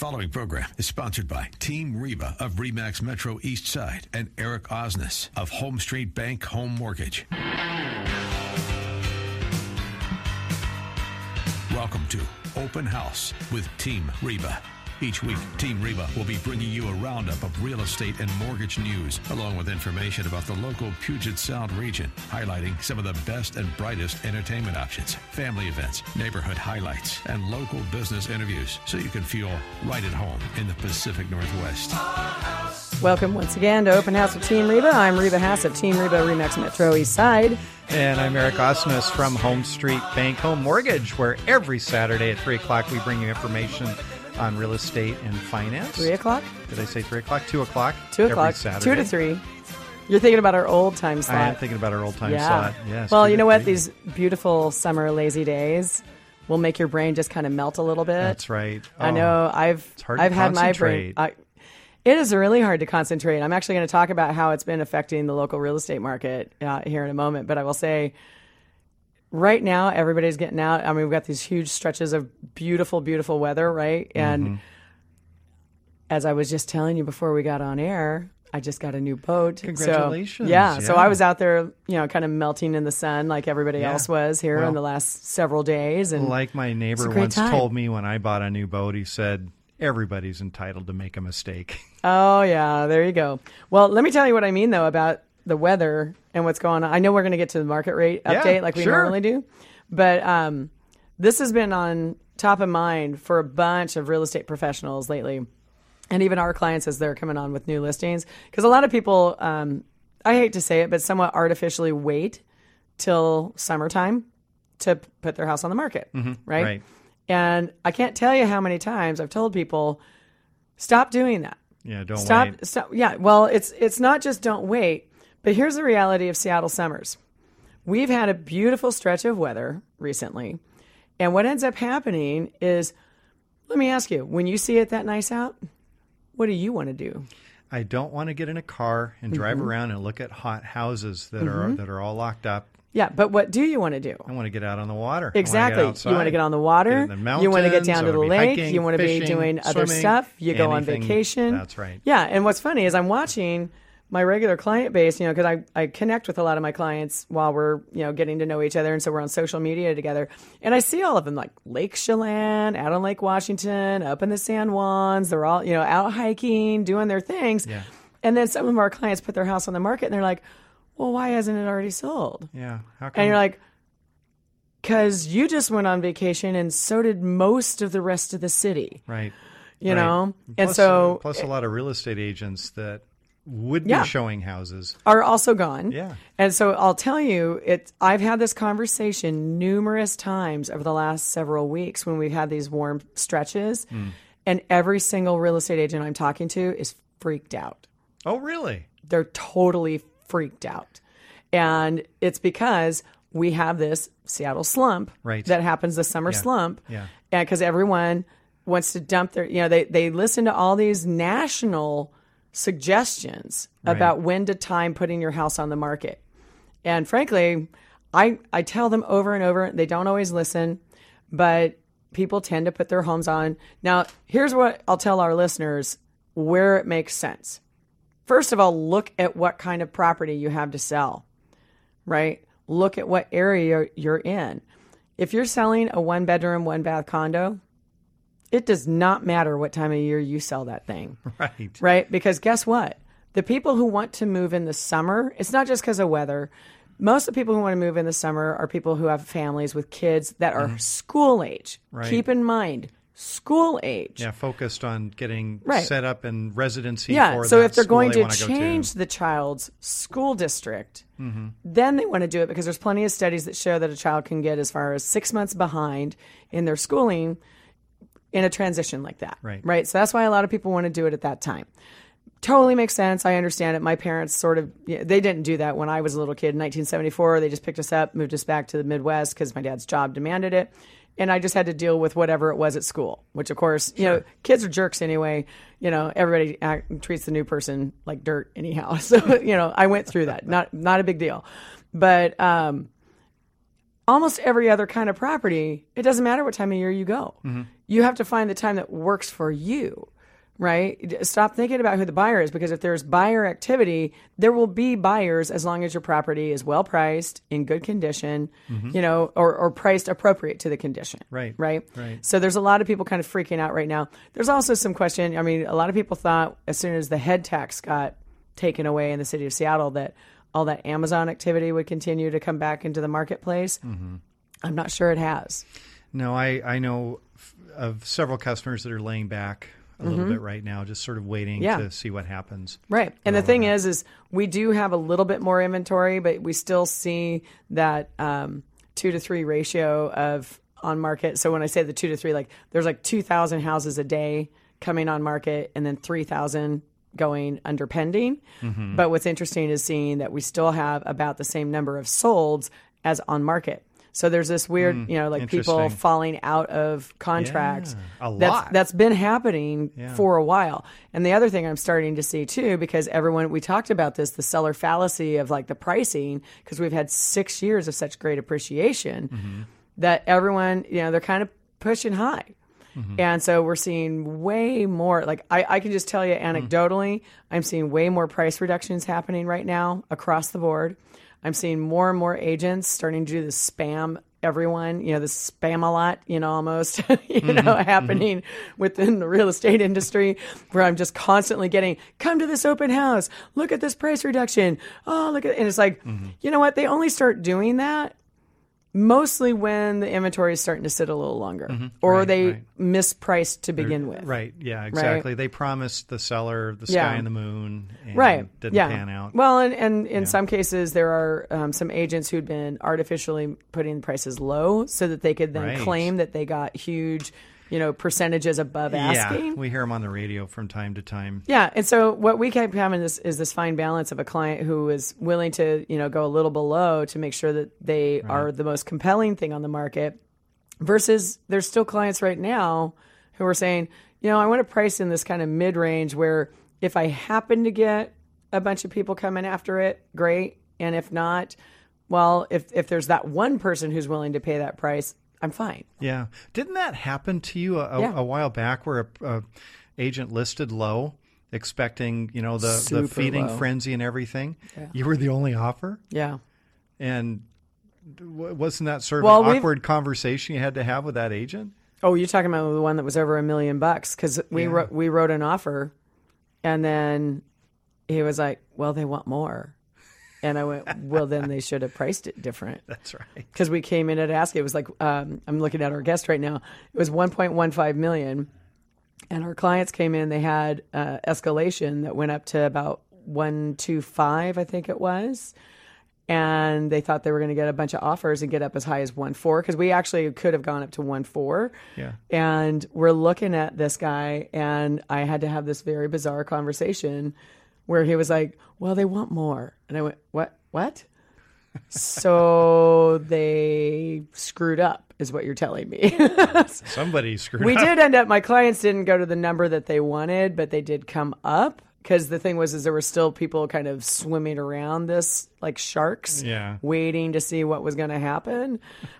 The following program is sponsored by Team Reba of Remax Metro East Side and Eric Osnes of Home Street Bank Home Mortgage. Welcome to Open House with Team Reba. Each week, Team Reba will be bringing you a roundup of real estate and mortgage news, along with information about the local Puget Sound region, highlighting some of the best and brightest entertainment options, family events, neighborhood highlights, and local business interviews, so you can feel right at home in the Pacific Northwest. Welcome once again to Open House with Team Reba. I'm Reba Haas of Team Reba Remax Metro East Side. And I'm Eric Osnes from Home Street Bank Home Mortgage, where every Saturday at 3 o'clock we bring you information on real estate and finance. Three o'clock? Did I say 3 o'clock? 2 o'clock? Two o'clock. Saturday. Two to three. You're thinking about our old time slot. I am thinking about our old time yeah. slot. Yes. well, you know what? three. These beautiful summer lazy days will make your brain just kind of melt a little bit. That's right. I Oh, know. I've hard I've had my brain. I, it is really hard to concentrate. I'm actually going to talk about how it's been affecting the local real estate market uh, here in a moment. But I will say, right now, everybody's getting out. I mean, we've got these huge stretches of beautiful, beautiful weather, right? And Mm-hmm. as I was just telling you before we got on air, I just got a new boat. So- Congratulations. yeah, So I was out there, you know, kind of melting in the sun like everybody Yeah. else was here Well, in the last several days. And Like my neighbor once time. told me when I bought a new boat, he said, everybody's entitled to make a mistake. Oh yeah, there you go. Well, let me tell you what I mean though about the weather and what's going on. I know we're going to get to the market rate Yeah, update like we sure. normally do, but um, this has been on top of mind for a bunch of real estate professionals lately, and even our clients as they're coming on with new listings. Because a lot of people, um, I hate to say it, but somewhat artificially wait till summertime to put their house on the market, right? Mm-hmm. right. And I can't tell you how many times I've told people, stop doing that. Yeah, don't Stop, wait. stop. Yeah. Well, it's it's not just don't wait, but here's the reality of Seattle summers. We've had a beautiful stretch of weather recently, and what ends up happening is, let me ask you: when you see it that nice out, what do you want to do? I don't want to get in a car and drive Mm-hmm. around and look at hot houses that are that are all locked up. Yeah, but what do you want to do? I want to get out on the water. Exactly. You want to get on the water. The you want to get down to the lake. hiking, you want to be doing other stuff. You go on vacation. That's right. Yeah. And what's funny is I'm watching my regular client base, you know, because I, I connect with a lot of my clients while we're, you know, getting to know each other. And so we're on social media together. And I see all of them like Lake Chelan, out on Lake Washington, up in the San Juans. They're all, you know, out hiking, doing their things. Yeah. And then some of our clients put their house on the market and they're like, well, why hasn't it already sold? Yeah. How come? And you're like, because you just went on vacation and so did most of the rest of the city, right. you right. know? And so uh, plus a lot of real estate agents that would Yeah. be showing houses. are also gone. Yeah. And so I'll tell you, it. I've had this conversation numerous times over the last several weeks when we've had these warm stretches, Hmm. and every single real estate agent I'm talking to is freaked out. Oh, really? they're totally freaked out. And it's because we have this Seattle slump Right. that happens the summer slump. Yeah. And because everyone wants to dump their, you know, they, they listen to all these national suggestions about when to time putting your house on the market. And frankly, I, I tell them over and over, they don't always listen, but people tend to put their homes on. Now, here's what I'll tell our listeners where it makes sense. First of all, look at what kind of property you have to sell, right? Look at what area you're in. If you're selling a one bedroom, one bath condo, it does not matter what time of year you sell that thing, Right. right? Because guess what? The people who want to move in the summer, it's not just because of weather. Most of the people who want to move in the summer are people who have families with kids that are mm-hmm. school age. Right. Keep in mind, school age. Yeah, focused on getting Right. set up in residency. Yeah. So if they're going they to change the child's school district, mm-hmm. then they want to do it because there's plenty of studies that show that a child can get as far as six months behind in their schooling in a transition like that. Right. Right. So that's why a lot of people want to do it at that time. Totally makes sense. I understand it. My parents sort of, they didn't do that when I was a little kid in 1974. They just picked us up, moved us back to the Midwest because my dad's job demanded it. And I just had to deal with whatever it was at school, which of course, you know, kids are jerks anyway. You know, everybody act, treats the new person like dirt anyhow. So, you know, I went through that. Not, not a big deal. But, um, almost every other kind of property, it doesn't matter what time of year you go. You have to find the time that works for you right? Stop thinking about who the buyer is because if there's buyer activity, there will be buyers as long as your property is well priced, in good condition, mm-hmm. you know, or, or priced appropriate to the condition. Right. Right. Right. So there's a lot of people kind of freaking out right now. There's also some question. I mean, a lot of people thought as soon as the head tax got taken away in the city of Seattle that all that Amazon activity would continue to come back into the marketplace. Mm-hmm. I'm not sure it has. No, I, I know of several customers that are laying back a little mm-hmm. bit right now, just sort of waiting yeah. to see what happens. Right. And the thing that. is, is we do have a little bit more inventory, but we still see that um, two to three ratio of on market. So when I say the two to three, like there's like 2,000 houses a day coming on market and then 3,000 going under pending. Mm-hmm. But what's interesting is seeing that we still have about the same number of solds as on market. So there's this weird, mm, you know, like people falling out of contracts. Yeah, a lot. That's, that's been happening yeah. for a while. And the other thing I'm starting to see too, because everyone, we talked about this, the seller fallacy of like the pricing, because we've had six years of such great appreciation mm-hmm. that everyone, you know, they're kind of pushing high. Mm-hmm. And so we're seeing way more. Like I, I can just tell you anecdotally, mm. I'm seeing way more price reductions happening right now across the board. I'm seeing more and more agents starting to do the spam everyone, you know, the spam a lot, you know, almost, you mm-hmm. know, mm-hmm. happening mm-hmm. within the real estate industry where I'm just constantly getting, come to this open house, look at this price reduction. Oh, look at, and it's like, mm-hmm. you know what? They only start doing that mostly when the inventory is starting to sit a little longer mm-hmm. or right, they right. mispriced to begin They're, with. Right. Yeah, exactly. Right? They promised the seller the sky yeah. and the moon and right. didn't yeah. pan out. Well, and, and in yeah. some cases, there are um, some agents who'd been artificially putting prices low so that they could then claim that they got huge – you know, percentages above asking. Yeah, we hear them on the radio from time to time. Yeah, and so what we keep having is, is this fine balance of a client who is willing to, you know, go a little below to make sure that they right. are the most compelling thing on the market versus there's still clients right now who are saying, you know, I want to price in this kind of mid range where if I happen to get a bunch of people coming after it, great. And if not, well, if, if there's that one person who's willing to pay that price, I'm fine. Yeah. Didn't that happen to you a, yeah. a while back where a, a, agent listed low, expecting, you know, the, the feeding low. frenzy and everything? Yeah. You were the only offer? Yeah. And wasn't that sort of well, an awkward conversation you had to have with that agent? Oh, you're talking about the one that was over a million bucks because we yeah. wrote, we wrote an offer, and then he was like, "Well, they want more." And I went, well, then they should have priced it different. That's right. Because we came in at ask. It was like, um, I'm looking at our guest right now. It was 1.15 million. And our clients came in, they had uh, escalation that went up to about 125, I think it was. And they thought they were going to get a bunch of offers and get up as high as 1.4 because we actually could have gone up to 1.4. Yeah. And we're looking at this guy, and I had to have this very bizarre conversation where he was like, "Well, they want more," and I went, "What? What?" so they screwed up, is what you're telling me. Somebody screwed. We up. did end up. My clients didn't go to the number that they wanted, but they did come up because the thing was, is there were still people kind of swimming around this like sharks, yeah, waiting to see what was going to happen.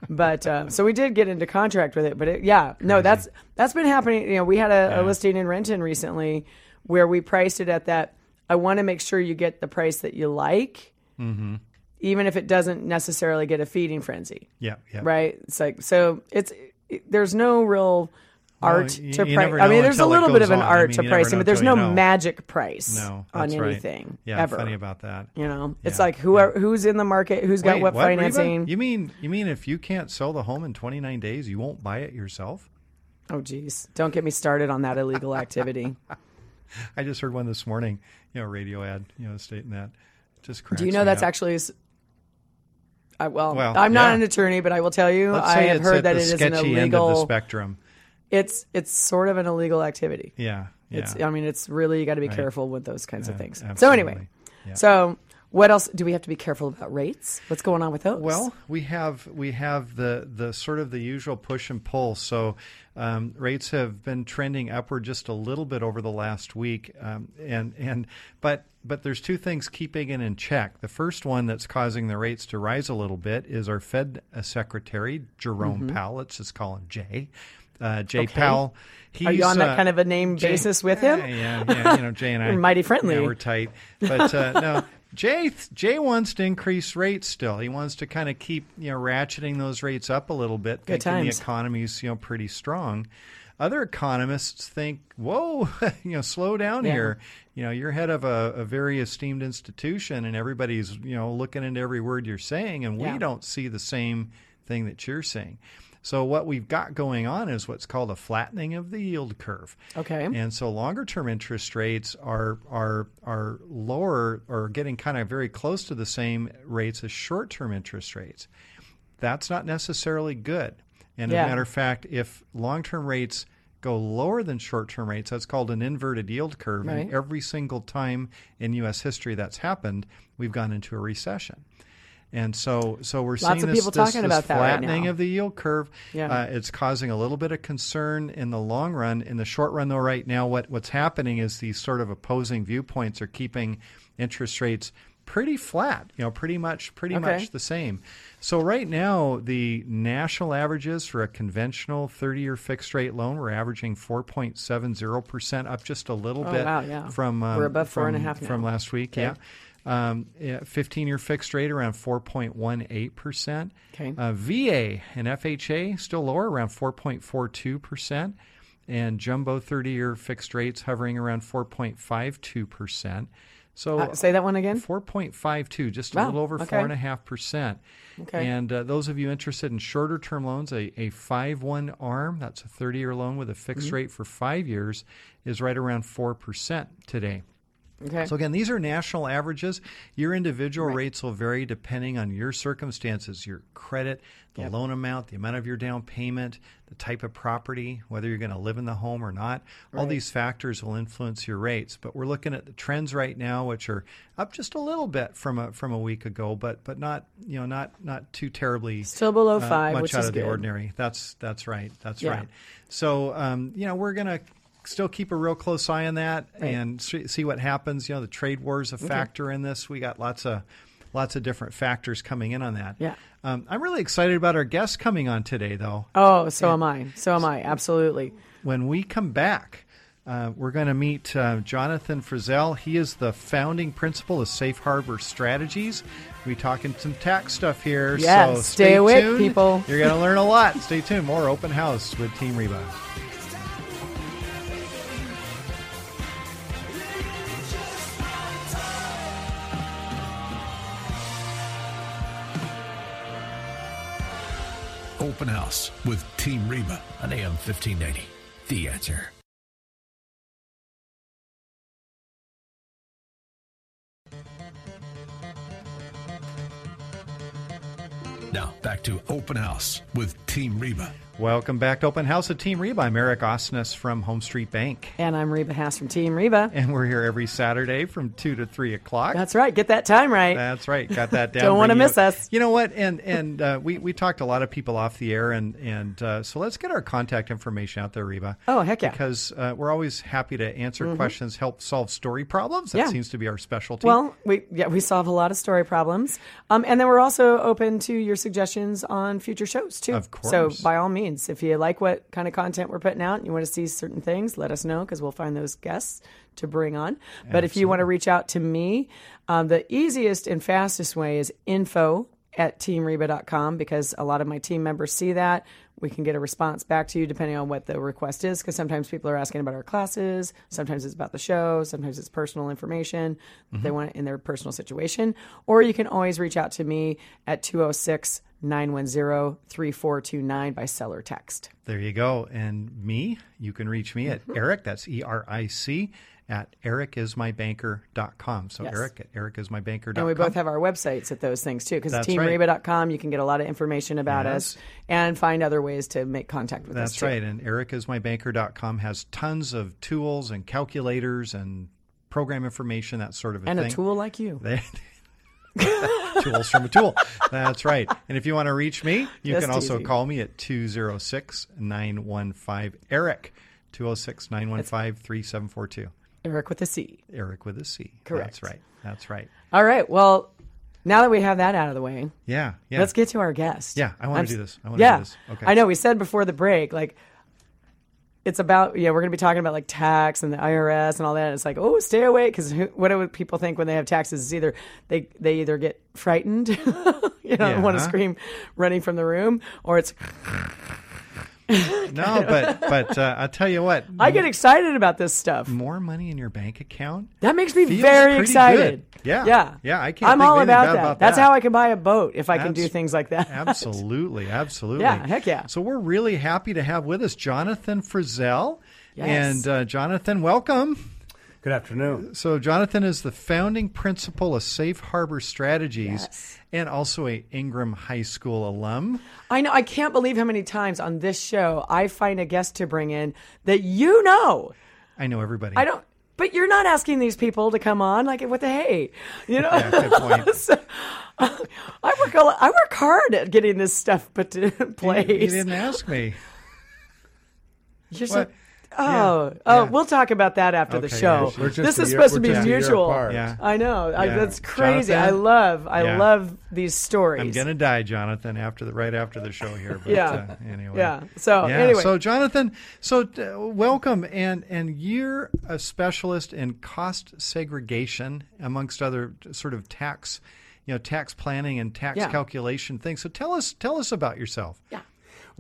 But uh, so we did get into contract with it. But it, yeah, Crazy. no, that's that's been happening. You know, we had a, yeah. a listing in Renton recently where we priced it at that I want to make sure you get the price that you like, mm-hmm. even if it doesn't necessarily get a feeding frenzy. Yeah, yeah. Right. It's like so. It's it, there's no real art no, you, to price. I mean, there's a little bit of an on. art I mean, to pricing, but there's no know. magic price no, on anything. Right. Yeah, ever. funny about that. You know, it's like who yeah. who's in the market, who's Wait, got what, what financing. Reba? You mean you mean if you can't sell the home in 29 days, you won't buy it yourself? Oh, geez, don't get me started on that illegal activity. I just heard one this morning, you know, radio ad, you know, stating that. Just Do you know that's up. actually? I, well, well, I'm not yeah. an attorney, but I will tell you, I have heard that it is an illegal. End of the spectrum. It's it's sort of an illegal activity. Yeah, yeah. It's I mean, it's really you got to be right. careful with those kinds of things. Absolutely. So anyway, yeah. so what else do we have to be careful about rates? What's going on with those? Well, we have we have the the sort of the usual push and pull. So um, rates have been trending upward just a little bit over the last week, um, and and but but there's two things keeping it in check. The first one that's causing the rates to rise a little bit is our Fed uh, Secretary Jerome mm-hmm. Powell. Let's just call him Jay. uh, Jay Okay. Powell. He's, Are you on that uh, kind of a name Jay- basis with him? Yeah, yeah. You know, Jay and I You're mighty friendly. Yeah, we're tight. But uh, no, Jay Jay wants to increase rates still. He wants to kind of keep you know ratcheting those rates up a little bit, Good thinking times. the economy's you know pretty strong. Other economists think, "Whoa, you know, slow down Yeah. here. You know, you're head of a, a very esteemed institution, and everybody's you know looking into every word you're saying, and Yeah. we don't see the same thing that you're saying." So what we've got going on is what's called a flattening of the yield curve. Okay. And so longer term interest rates are are are lower or getting kind of very close to the same rates as short term interest rates. That's not necessarily good. And Yeah. as a matter of fact, if long term rates go lower than short term rates, that's called an inverted yield curve. Right. And every single time in US history that's happened, we've gone into a recession. And so, so we're seeing this, this- this about right flattening of the yield curve. Yeah. Uh, it's causing a little bit of concern in the long run. In the short run, though, right now, what, what's happening is these sort of opposing viewpoints are keeping interest rates pretty flat. You know, pretty much, pretty Okay. much the same. So right now, the national averages for a conventional 30-year fixed rate loan, we're averaging 4.70 percent, up just a little Oh, bit wow, yeah. from um, We're above four from, and a half now. from last week. Okay. Yeah. Um, 15-year fixed rate around 4.18 percent. Okay. Uh, VA and FHA still lower, around 4.42 percent, and jumbo 30-year fixed rates hovering around 4.52 percent. So Uh, say that one again. 4.52, just a Wow, little over okay. four and a half percent. Okay. And uh, those of you interested in shorter term loans, a, a 5-1 ARM, that's a 30-year loan with a fixed Mm-hmm. rate for five years, is right around 4% today. Okay. So again, these are national averages. Your individual rates will vary depending on your circumstances, your credit, the Yep. loan amount, the amount of your down payment, the type of property, whether you're going to live in the home or not. All these factors will influence your rates. But we're looking at the trends right now, which are up just a little bit from a from a week ago, but but not you know not not too terribly Still below uh, five, much out of the ordinary. That's that's right. That's Yeah. right. So um, you know we're gonna still keep a real close eye on that Right. and see, see what happens. You know the trade war is a factor in this. We got lots of lots of different factors coming in on that. Yeah. Um, I'm really excited about our guest coming on today, though. Oh, so am I. So am I. Absolutely. When we come back. Uh, we're going to meet uh, Jonathan Frizzell. He is the founding principal of Safe Harbor Strategies. We talking some tax stuff here. Yes, so stay stay awake, tuned. people. You're going to learn a lot. Stay tuned. More open house with Team Reba. House with Team Reba on AM 1580. The answer. Now, back to Open House with Team Reba. Welcome back to Open House with Team Reba. I'm Eric Osnes from Home Street Bank. And I'm Reba Haas from Team Reba. And we're here every Saturday from 2 to 3 o'clock. That's right. Get that time right. That's right. Got that down. Don't wanna miss us. You know what? And and uh, we we talked a lot of people off the air, and and uh, so let's get our contact information out there, Reba. Oh, heck yeah. Mm-hmm. Because uh, we're always happy to answer questions, help solve story problems. That Yeah. seems to be our specialty. Well, we yeah we solve a lot of story problems, um, and then we're also open to your suggestions on future shows too. Of So by all means, if you like what kind of content we're putting out and you want to see certain things, let us know because we'll find those guests to bring on. But if you want to reach out to me, um, the easiest and fastest way is info at teamreba.com because a lot of my team members see that. We can get a response back to you depending on what the request is because sometimes people are asking about our classes, sometimes it's about the show, sometimes it's personal information that they want in their personal situation. Or you can always reach out to me at 206 910 3429 by seller text. there you go. And me, you can reach me Mm-hmm. at Eric. That's E R I C at ericismybanker.com. So Yes. Eric at ericismybanker.com. And we both have our websites at those things too, because That's right. teamreba.com, you can get a lot of information about us and find other ways to make contact with us. That's too. right. And ericismybanker.com has tons of tools and calculators and program information, that sort of a And thing. a tool like you. Tools from a tool. That's right. And if you want to reach me, you Just can also easy. call me at 206 915 Eric, 206 915 3742. Eric with a C. Eric with a C. Correct. That's right. That's right. All right. Well, now that we have that out of the way, Yeah. Yeah. let's get to our guest. Yeah, I wanna I'm do this. I wanna do this. Okay. I know. We said before the break, like, it's about yeah we're going to be talking about like tax and the IRS and all that. It's like oh stay away because what do people think when they have taxes? Is either they they either get frightened, you know, Yeah. want to scream, running from the room, or it's No, but but uh, I'll tell you what. I get excited about this stuff. more money in your bank account. That makes me very excited. good. Yeah. yeah, Yeah, I can't I'm think all about that. about That's how I can buy a boat if I can do things like that. Absolutely, absolutely. Yeah, heck yeah. So we're really happy to have with us Jonathan Frizzell. Yes. And uh, Jonathan, welcome. Good afternoon. So Jonathan is the founding principal of Safe Harbor Strategies Yes. and also a Ingraham High School alum. I know. I can't believe how many times on this show I find a guest to bring in that you know. I know everybody. I don't. But you're not asking these people to come on. Like, what the hey, you know? Yeah, good point. So, I work. A lot, I work hard at getting this stuff put to place. You didn't ask me. You're so- What? Oh, Yeah. oh, Yeah. we'll talk about that after the show. yeah, this is year- supposed to be just a mutual. Yeah. I know. I, that's crazy. Jonathan? I love. I Yeah. love these stories. I'm gonna die, Jonathan, after the right after the show here. But, Yeah. Uh, anyway. Yeah. So Yeah. anyway, So Jonathan, so uh, welcome, and and you're a specialist in cost segregation, amongst other sort of tax, you know, tax planning and tax Yeah. calculation things. So tell us tell us about yourself. yeah.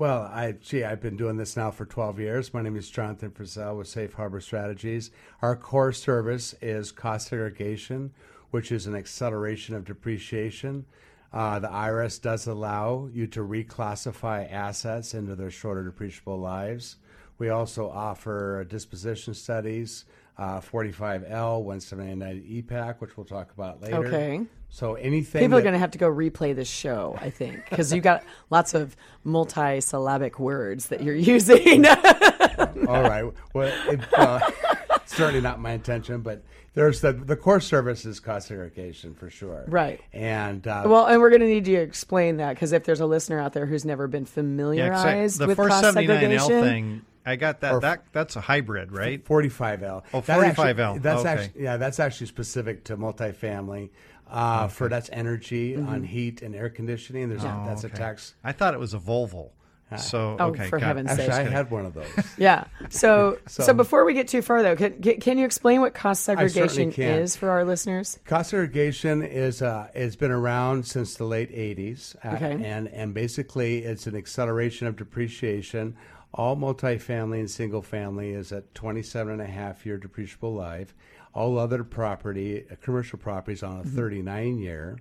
Well, I gee, I've been doing this now for 12 years. My name is Jonathan Frizzell with Safe Harbor Strategies. Our core service is cost segregation, which is an acceleration of depreciation. Uh, the IRS does allow you to reclassify assets into their shorter depreciable lives. We also offer disposition studies, uh, 45L, 179 EPAC, which we'll talk about later. Okay. So anything People are going to have to go replay this show, I think, because you got lots of multi-syllabic words that you're using. All right. Well, it, uh, certainly not my intention, but there's the the core service is cost segregation for sure. Right. And uh, well, and we're going to need you to explain that because if there's a listener out there who's never been Yeah, 'cause I- familiarized the with cost 479L segregation, thing. I got that. that that's a hybrid, right? 45L. Oh, That actually- 45L. That's Okay. actually yeah, that's actually specific to multifamily. Uh, For that's energy Mm-hmm. on heat and air conditioning. There's a, that's a Okay. tax. I thought it was a Volvo. So Oh, okay, for got heaven's Actually, sake. I had one of those. yeah. So, so, So- before we get too far though, can, can can you explain what cost segregation is for our listeners? Cost segregation is uh, has been around since the late '80s, uh, Okay. and and basically it's an acceleration of depreciation. All multifamily and single family is at 27 and a half year depreciable life. All other property, uh, commercial properties, on a 39 year.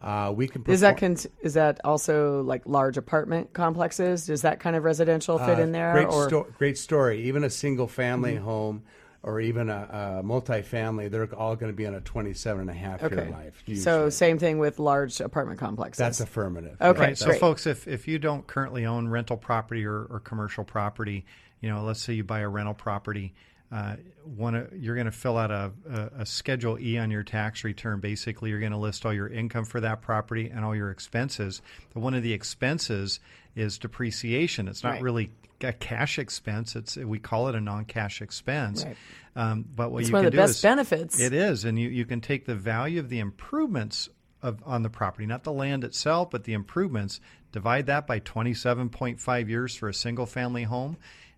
Uh, we can Mm-hmm. Is that con- is that also like large apartment complexes? Does that kind of residential fit Uh, in there? Great, or sto- great story. Even a single family Mm-hmm. home or even a, a multifamily, they're all going to be on a 27 and a half okay, year life. so same thing with large apartment complexes. that's affirmative. Okay. Right. So, great. folks, if, if you don't currently own rental property or, or commercial property, you know, let's say you buy a rental property, uh, one, you're going to fill out a, a, a Schedule E on your tax return. Basically, you're going to list all your income for that property and all your expenses. But one of the expenses is depreciation. It's not Right. really a cash expense. It's we call it a non-cash expense. Right. Um, but what It's you one can of the do best is benefits. it is, and you, you can take the value of the improvements of on the property, not the land itself, but the improvements. Divide that by 27.5 years for a single family home,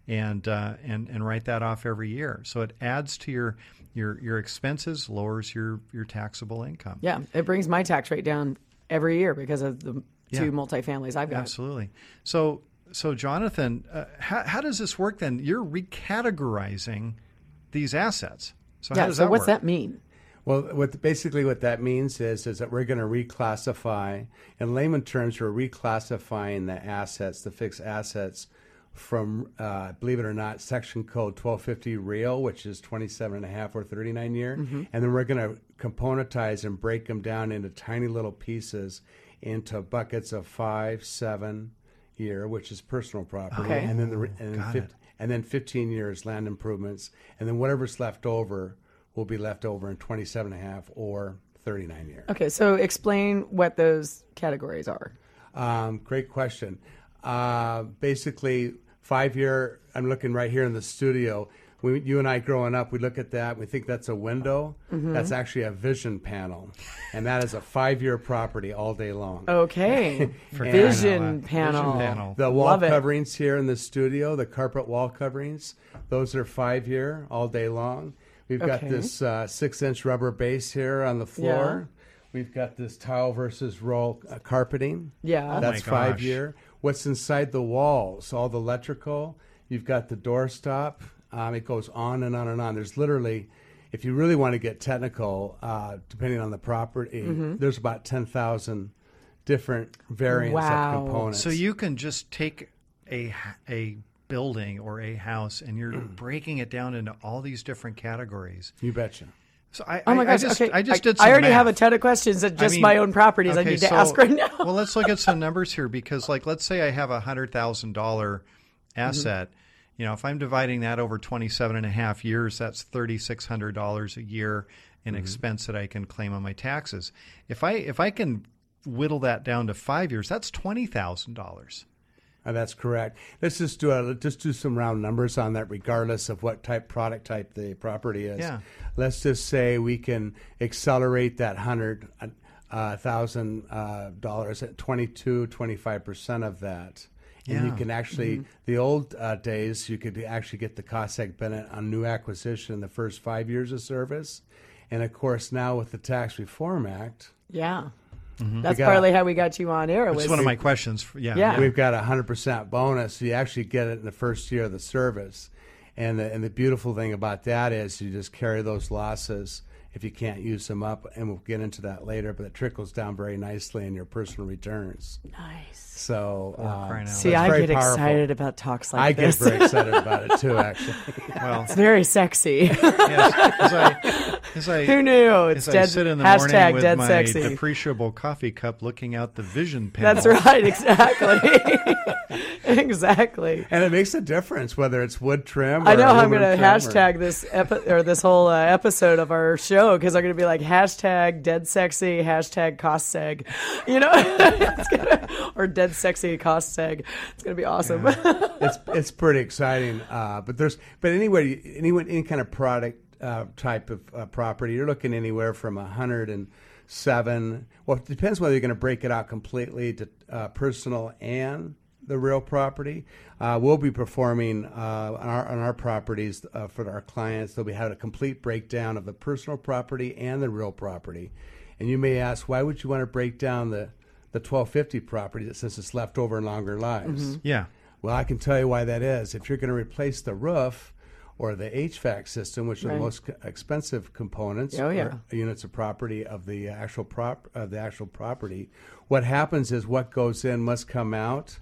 and uh, and and write that off every year. So it adds to your your your expenses, lowers your your taxable income. yeah, it brings my tax rate down every year because of the Yeah. two multifamilies I've got. Absolutely. So so Jonathan, uh, how how does this work then? You're recategorizing these assets. So how does So that what's work? that mean? Well, what basically what that means is is that we're going to reclassify. In layman terms, we're reclassifying the assets, the fixed assets, from uh, believe it or not, Section Code 1250 real, which is 27 and a half or 39 year, and then we're going to componentize and break them down into tiny little pieces into buckets of five, seven year, which is personal property, Okay. and then the and then, got fif- it. and then 15 years land improvements, and then whatever's left over will be left over in 27 and a half or 39 years. Okay, so explain what those categories are. Um, great question. Uh, basically, five year, I'm looking right here in the studio. we, you and I growing up, we look at that, we think that's a window. Mm-hmm. That's actually a vision panel, and that is a five-year property all day long. Okay. Forgot Vision panel. Vision panel. The wall Love it. coverings here in the studio, the carpet wall coverings, those are five year all day long. We've got this uh, six inch rubber base here on the floor. We've got this tile versus roll uh, carpeting. Yeah. Oh That's five gosh. year. What's inside the walls, all the electrical. You've got the doorstop. Um, it goes on and on and on. There's literally, if you really want to get technical, uh, depending on the property, Mm-hmm. there's about 10,000 different variants Wow. of components. So you can just take a a building or a house and you're breaking it down into all these different categories. You betcha. So I, Oh my I, gosh. I just, okay. I just did. I already math. have a ton of questions at just I mean, my own properties I okay, need to so- ask right now. well, let's look at some numbers here because, like, let's say I have a hundred thousand dollar mm-hmm. asset. You know, if I'm dividing that over 27 and a half years, that's thirty six hundred dollars a year in mm-hmm. expense that I can claim on my taxes. If I if I can whittle that down to five years, that's twenty thousand dollars. Uh, that's correct. Let's just do a, let's just do some round numbers on that, regardless of what type product type the property is. Yeah. Let's just say we can accelerate that hundred uh, thousand uh, dollars at 22, 25 percent of that. And you can actually, the old uh, days, you could actually get the cost Bennett on new acquisition in the first five years of service. And of course, now with the Tax Reform Act, yeah. Mm-hmm. That's We got- partly how we got you on air. Which Was one of my questions. For, yeah, Yeah. We've got a hundred percent bonus. You actually get it in the first year of the service, and the and the beautiful thing about that is you just carry those losses if you can't use them up, and we'll get into that later. But it trickles down very nicely in your personal returns. nice. So uh, See, that's I very get powerful. excited about talks like that. I get very excited about it too. Actually, Well, it's very sexy. yes, as I, as I, Who knew? It's as dead. I sit in the hashtag morning with dead my sexy. depreciable coffee cup, looking out the vision panel. That's right. Exactly. exactly. and it makes a difference whether it's wood trim. Or I know how I'm going to trim or- hashtag this epi- or this whole uh, episode of our show because I'm to be like hashtag dead sexy hashtag cost seg, you know, gonna, or dead sexy cost seg. It's to be awesome. it's it's pretty exciting. Uh, but there's but anyway, anyone any kind of product uh, type of uh, property, you're looking anywhere from a hundred and seven. Well, it depends whether you're going to break it out completely to uh, personal and the real property. Uh, we'll be performing uh, on, our, on our properties uh, for our clients. They'll be having a complete breakdown of the personal property and the real property. And you may ask, why would you want to break down the the 1250 property since it's left over in longer lives? yeah. Well, I can tell you why that is. If you're going to replace the roof or the HVAC system, which are Right. the most expensive components Oh, yeah. or units of property of the actual prop of the actual property, what happens is what goes in must come out.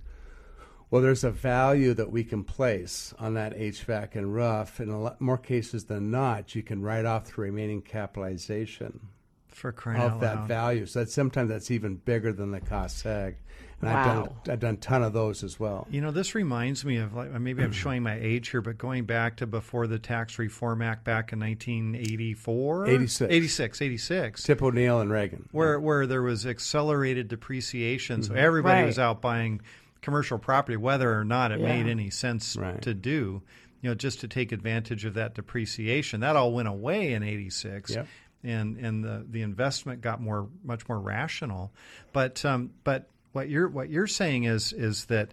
Well, there's a value that we can place on that HVAC and roof. In a lot more cases than not, you can write off the remaining capitalization For crying of out that loud. value. So that's sometimes that's even bigger than the cost tag. And I've done Wow. I've done a ton of those as well. You know, this reminds me of like maybe. I'm showing my age here, but going back to before the Tax Reform Act back in 1984, 86. 86, 86, Tip O'Neill and Reagan. where where there was accelerated depreciation, so mm-hmm. everybody Right. was out buying commercial property, whether or not it Yeah. made any sense Right. to do. You know, just to take advantage of that depreciation. That all went away in '86. Yep. and and the the investment got more much more rational. But um, but what you're what you're saying is is that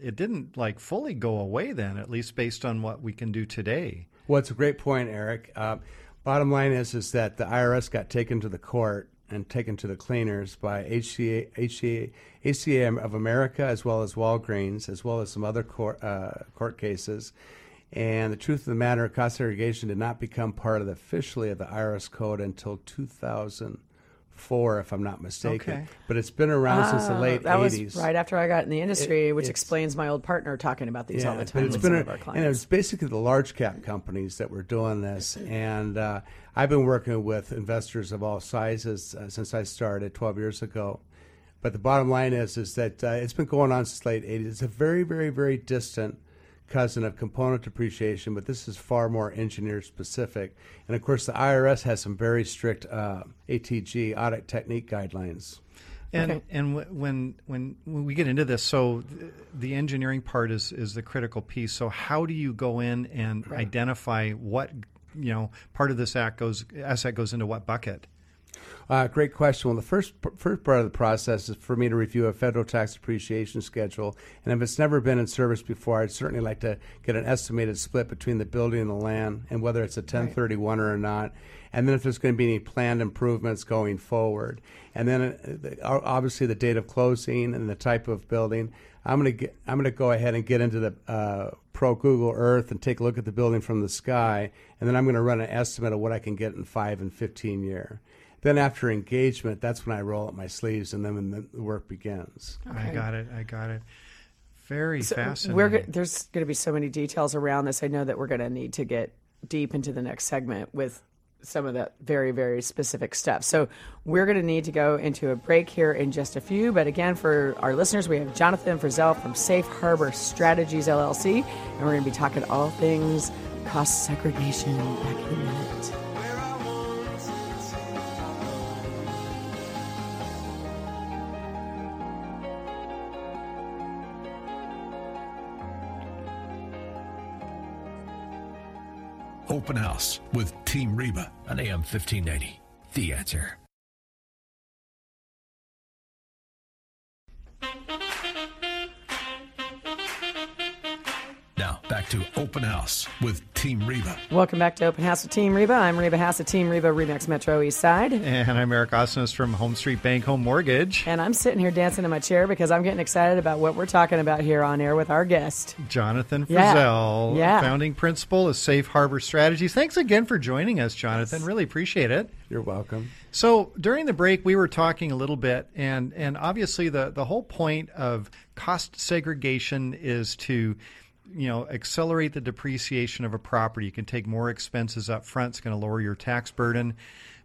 it didn't like fully go away then, at least based on what we can do today. Well, it's a great point, Eric. Uh, bottom line is is that the IRS got taken to the court and taken to the cleaners by HCA, HCA, HCA of America as well as Walgreens as well as some other court uh, court cases. And the truth of the matter, cost segregation did not become part of the officially of the IRS code until 2004, if I'm not mistaken. Okay. But it's been around since the Ah, late that 80s. was right after I got in the industry, which explains my old partner talking about these all the but time it's with been a- and it was basically the large cap companies that were doing this, and uh, I've been working with investors of all sizes uh, since I started 12 years ago. But the bottom line is, is that uh, it's been going on since late 80s. It's a very, very, very distant cousin of component depreciation, but this is far more engineer specific. And of course, the IRS has some very strict uh, ATG audit technique guidelines. And Okay. and w- when when when we get into this, so th- the engineering part is is the critical piece. So how do you go in and identify what you know part of this act goes asset goes into what bucket? Uh, great question. Well, the first first part of the process is for me to review a federal tax depreciation schedule, and if it's never been in service before, I'd certainly like to get an estimated split between the building and the land, and whether it's a 1031 or not, and then if there's going to be any planned improvements going forward, and then uh, obviously the date of closing and the type of building. I'm going to get, I'm going to go ahead and get into the uh, Pro Google Earth and take a look at the building from the sky, and then I'm going to run an estimate of what I can get in five and 15 year. Then after engagement, that's when I roll up my sleeves, and then when the work begins. I got it. I got it. Very fascinating. We're there's going to be so many details around this. I know that we're going to need to get deep into the next segment with some of that very very specific stuff. So we're going to need to go into a break here in just a few. But again, for our listeners, we have Jonathan Frizzell from Safe Harbor Strategies LLC, and we're going to be talking all things cost segregation back in a minute. Open House with Team Reba on AM 1590. The answer. Back to Open House with Team Reba. Welcome back to Open House with Team Reba. I'm Reba Haas of Team Reba Remax Metro East Side. and I'm Eric Osnes from Home Street Bank Home Mortgage. And I'm sitting here dancing in my chair because I'm getting excited about what we're talking about here on air with our guest. Jonathan Yeah. Frizzell, Yeah. founding principal of Safe Harbor Strategies. Thanks again for joining us, Jonathan. Really appreciate it. You're welcome. So during the break, we were talking a little bit, and and obviously the the whole point of cost segregation is to you know accelerate the depreciation of a property. You can take more expenses up front. It's going to lower your tax burden.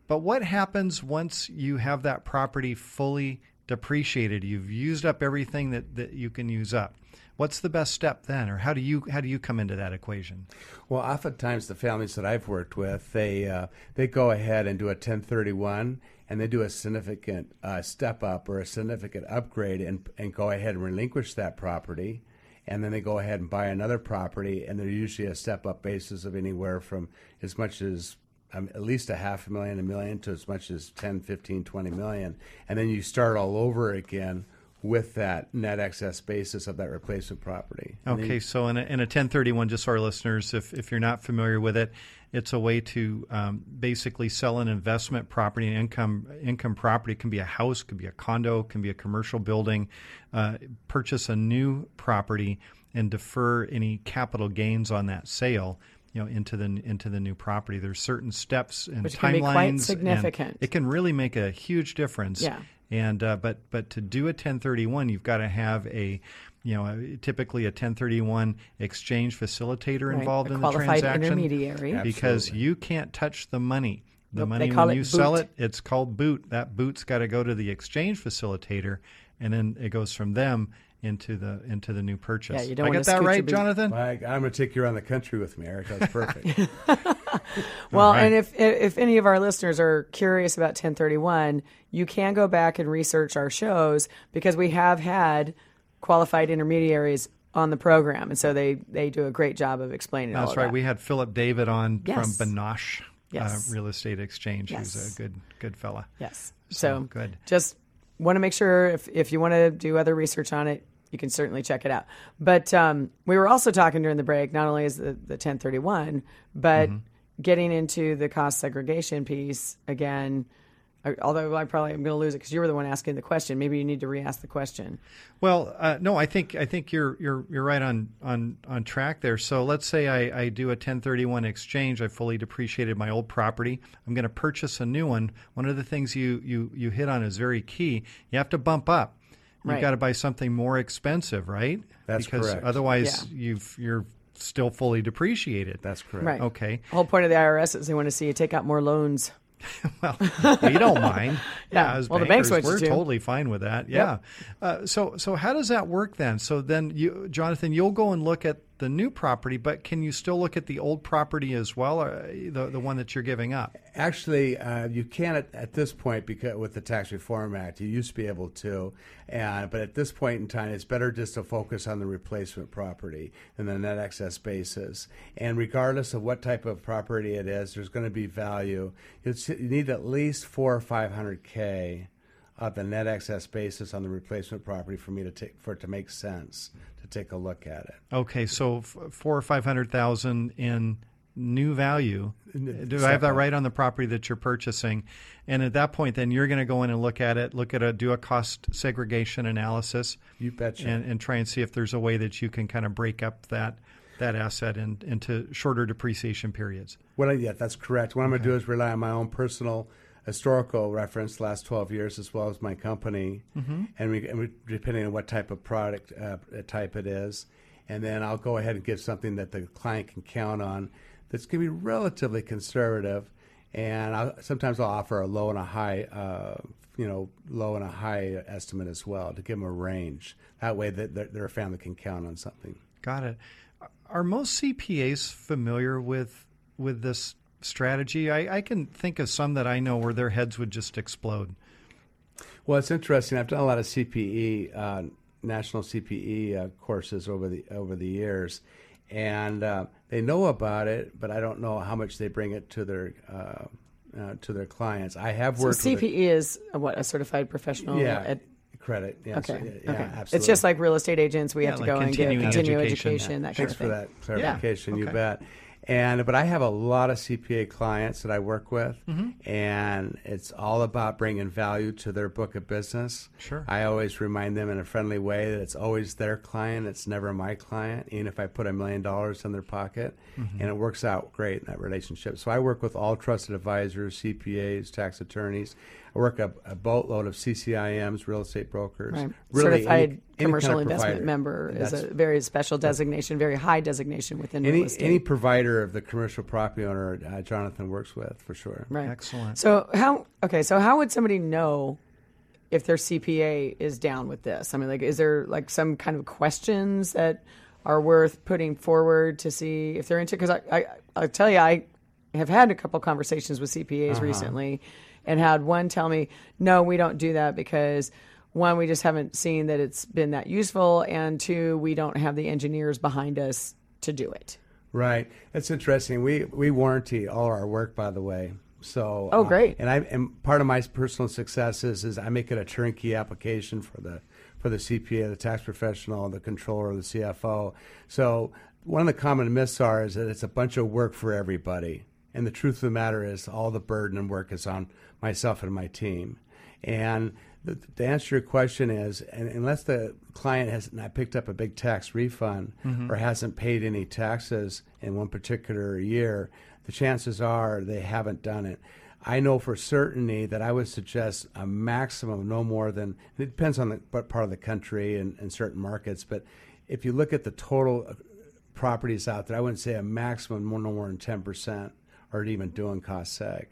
But what happens once you have that property fully depreciated? You've used up everything that, that you can use up. What's the best step then, or how do you how do you come into that equation? Well, oftentimes the families that I've worked with, they uh, they go ahead and do a 1031, and they do a significant uh, step up or a significant upgrade, and and go ahead and relinquish that property, and then they go ahead and buy another property, and they're usually a step up basis of anywhere from as much as um, at least a half a million, a million to as much as 10, 15, 20 million, and then you start all over again with that net excess basis of that replacement property. Okay, so in a, in a 1031, just so our listeners, if, if you're not familiar with it, it's a way to um, basically sell an investment property, an income income property. It can be a house, could be a condo, can be a commercial building. Uh, purchase a new property and defer any capital gains on that sale. You know, into the into the new property. There's certain steps and Which timelines. can be quite significant. It can really make a huge difference. Yeah. And uh, but but to do a 1031, you've got to have a you know a, typically a 1031 exchange facilitator Right, involved a in the transaction intermediary. because Absolutely. you can't touch the money. The Nope, money when it you sell it, it's called boot. That boot's got to go to the exchange facilitator, and then it goes from them into the into the new purchase. Yeah, you don't I wanna get that right. Jonathan? I, I'm going to take you around the country with me, Eric. That's perfect. Well, right. and if if any of our listeners are curious about 1031, you can go back and research our shows because we have had qualified intermediaries on the program, and so they they do a great job of explaining all That's right. that. We had Philip David on Yes. from Benosh Yes. uh, Real Estate Exchange. Yes. Who's a good good fella. yes, So, so good. Just want to make sure if if you want to do other research on it, you can certainly check it out. But um, we were also talking during the break. Not only is the the 1031, but Mm-hmm. getting into the cost segregation piece again. Uh, Although I probably am going to lose it because you were the one asking the question. Maybe you need to re-ask the question. Well, uh, no, I think I think you're you're you're right on on on track there. So let's say I, I do a 1031 exchange. I fully depreciated my old property. I'm going to purchase a new one. One of the things you you you hit on is very key. You have to bump up. You've Right. got to buy something more expensive, right? That's because correct. otherwise Yeah. you've you're still fully depreciated. That's correct. Right. Okay. The whole point of the IRS is they want to see you take out more loans. Well, we don't mind. Yeah. as Well, the banks bankers, we're to. totally fine with that. Yeah. Uh, so, so how does that work then? So then, you, Jonathan, you'll go and look at the new property, but can you still look at the old property as well, uh, the the one that you're giving up? Actually, uh, you can at, at this point because with the Tax Reform Act, you used to be able to, and but at this point in time, it's better just to focus on the replacement property and the net excess basis. And regardless of what type of property it is, there's going to be value. You need at least four or five hundred k of the net excess basis on the replacement property for me to take for it to make sense to take a look at it. Okay, so f- four or five hundred thousand in new value. Do I have that right on the property that you're purchasing? And at that point, then you're going to go in and look at it, look at a do a cost segregation analysis. You betcha. And, and try and see if there's a way that you can kind of break up that that asset in, into shorter depreciation periods. What I, yeah, that's correct. What I'm going to do is rely on my own personal historical reference, last 12 years, as well as my company, Mm-hmm. and, we, and we, depending on what type of product uh, type it is, and then I'll go ahead and give something that the client can count on that's going to be relatively conservative, and I'll, sometimes I'll offer a low and a high, uh, you know, low and a high estimate as well to give them a range. That way, that their, their family can count on something. Got it. Are most CPAs familiar with with this strategy? I, I can think of some that I know where their heads would just explode. Well, it's interesting. I've done a lot of CPE, uh, national CPE uh, courses over the over the years, and uh, they know about it, but I don't know how much they bring it to their uh, uh, to their clients. I have So worked with CPE is a, what a certified professional. yeah At, credit. Yes, okay. yeah, okay. absolutely. It's just like real estate agents. We Yeah, have to like go and get continuing continuing education. education, that kind Thanks of for that clarification. You Okay. bet. And but I have a lot of CPA clients that I work with, Mm-hmm. and it's all about bringing value to their book of business. Sure. I always remind them in a friendly way that it's always their client; it's never my client. Even if I put a million dollars in their pocket, Mm-hmm. and it works out great in that relationship. So I work with all trusted advisors, CPAs, tax attorneys. I work a, a boatload of CCIMs, real estate brokers, Right. really any- Certified any commercial kind of investment provider. member is a very special designation, very high designation within any real estate. any provider of the commercial property owner uh, Jonathan works with for sure. right. Excellent. So how okay? So how would somebody know if their CPA is down with this? I mean, like, is there like some kind of questions that are worth putting forward to see if they're into? Because I, I I tell you, I have had a couple conversations with CPAs Uh-huh. recently, and had one tell me, no, we don't do that because. One, we just haven't seen that it's been that useful, and two, we don't have the engineers behind us to do it. Right. That's interesting. We we warranty all our work, by the way. So Oh, uh, great. and I and part of my personal success is, is I make it a turnkey application for the for the CPA, the tax professional, the controller, the CFO. So one of the common myths are is that it's a bunch of work for everybody, and the truth of the matter is all the burden and work is on myself and my team. And the, the answer to your question is, and unless the client has not picked up a big tax refund mm-hmm. or hasn't paid any taxes in one particular year, the chances are they haven't done it. I know for certainty that I would suggest a maximum no more than it depends on the, what part of the country and, and certain markets, but if you look at the total properties out there, I wouldn't say a maximum no more than ten percent are even doing cost seg,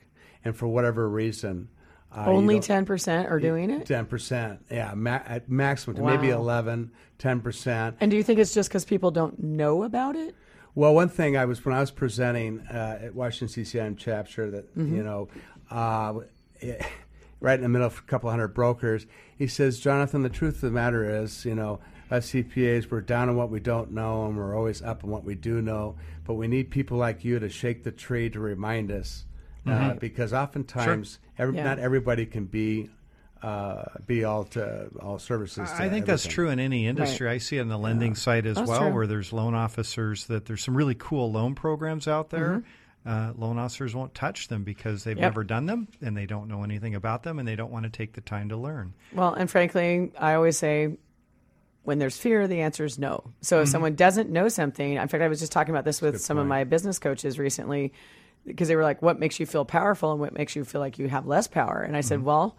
and for whatever reason, uh, Only ten percent are doing it. Ten percent, yeah, ma- at maximum to maybe Wow. 11, 10 percent. And do you think it's just because people don't know about it? Well, one thing I was when I was presenting uh, at Washington CCIM chapter that Mm-hmm. you know, uh, it- right in the middle of a couple hundred brokers, he says, Jonathan, the truth of the matter is, you know, us CPAs we're down on what we don't know and we're always up on what we do know, but we need people like you to shake the tree to remind us, uh, because oftentimes every, Yeah. not everybody can be. Uh, be all to all services. to I think that's true in any industry. I see it on the lending side as That's well, true. where there's loan officers that there's some really cool loan programs out there. Mm-hmm. Uh, loan officers won't touch them because they've Yep. never done them and they don't know anything about them and they don't want to take the time to learn. Well, and frankly, I always say when there's fear, the answer is no. So if someone doesn't know something, in fact, I was just talking about this with some of my business coaches recently because they were like, what makes you feel powerful and what makes you feel like you have less power? And I said, mm-hmm. well,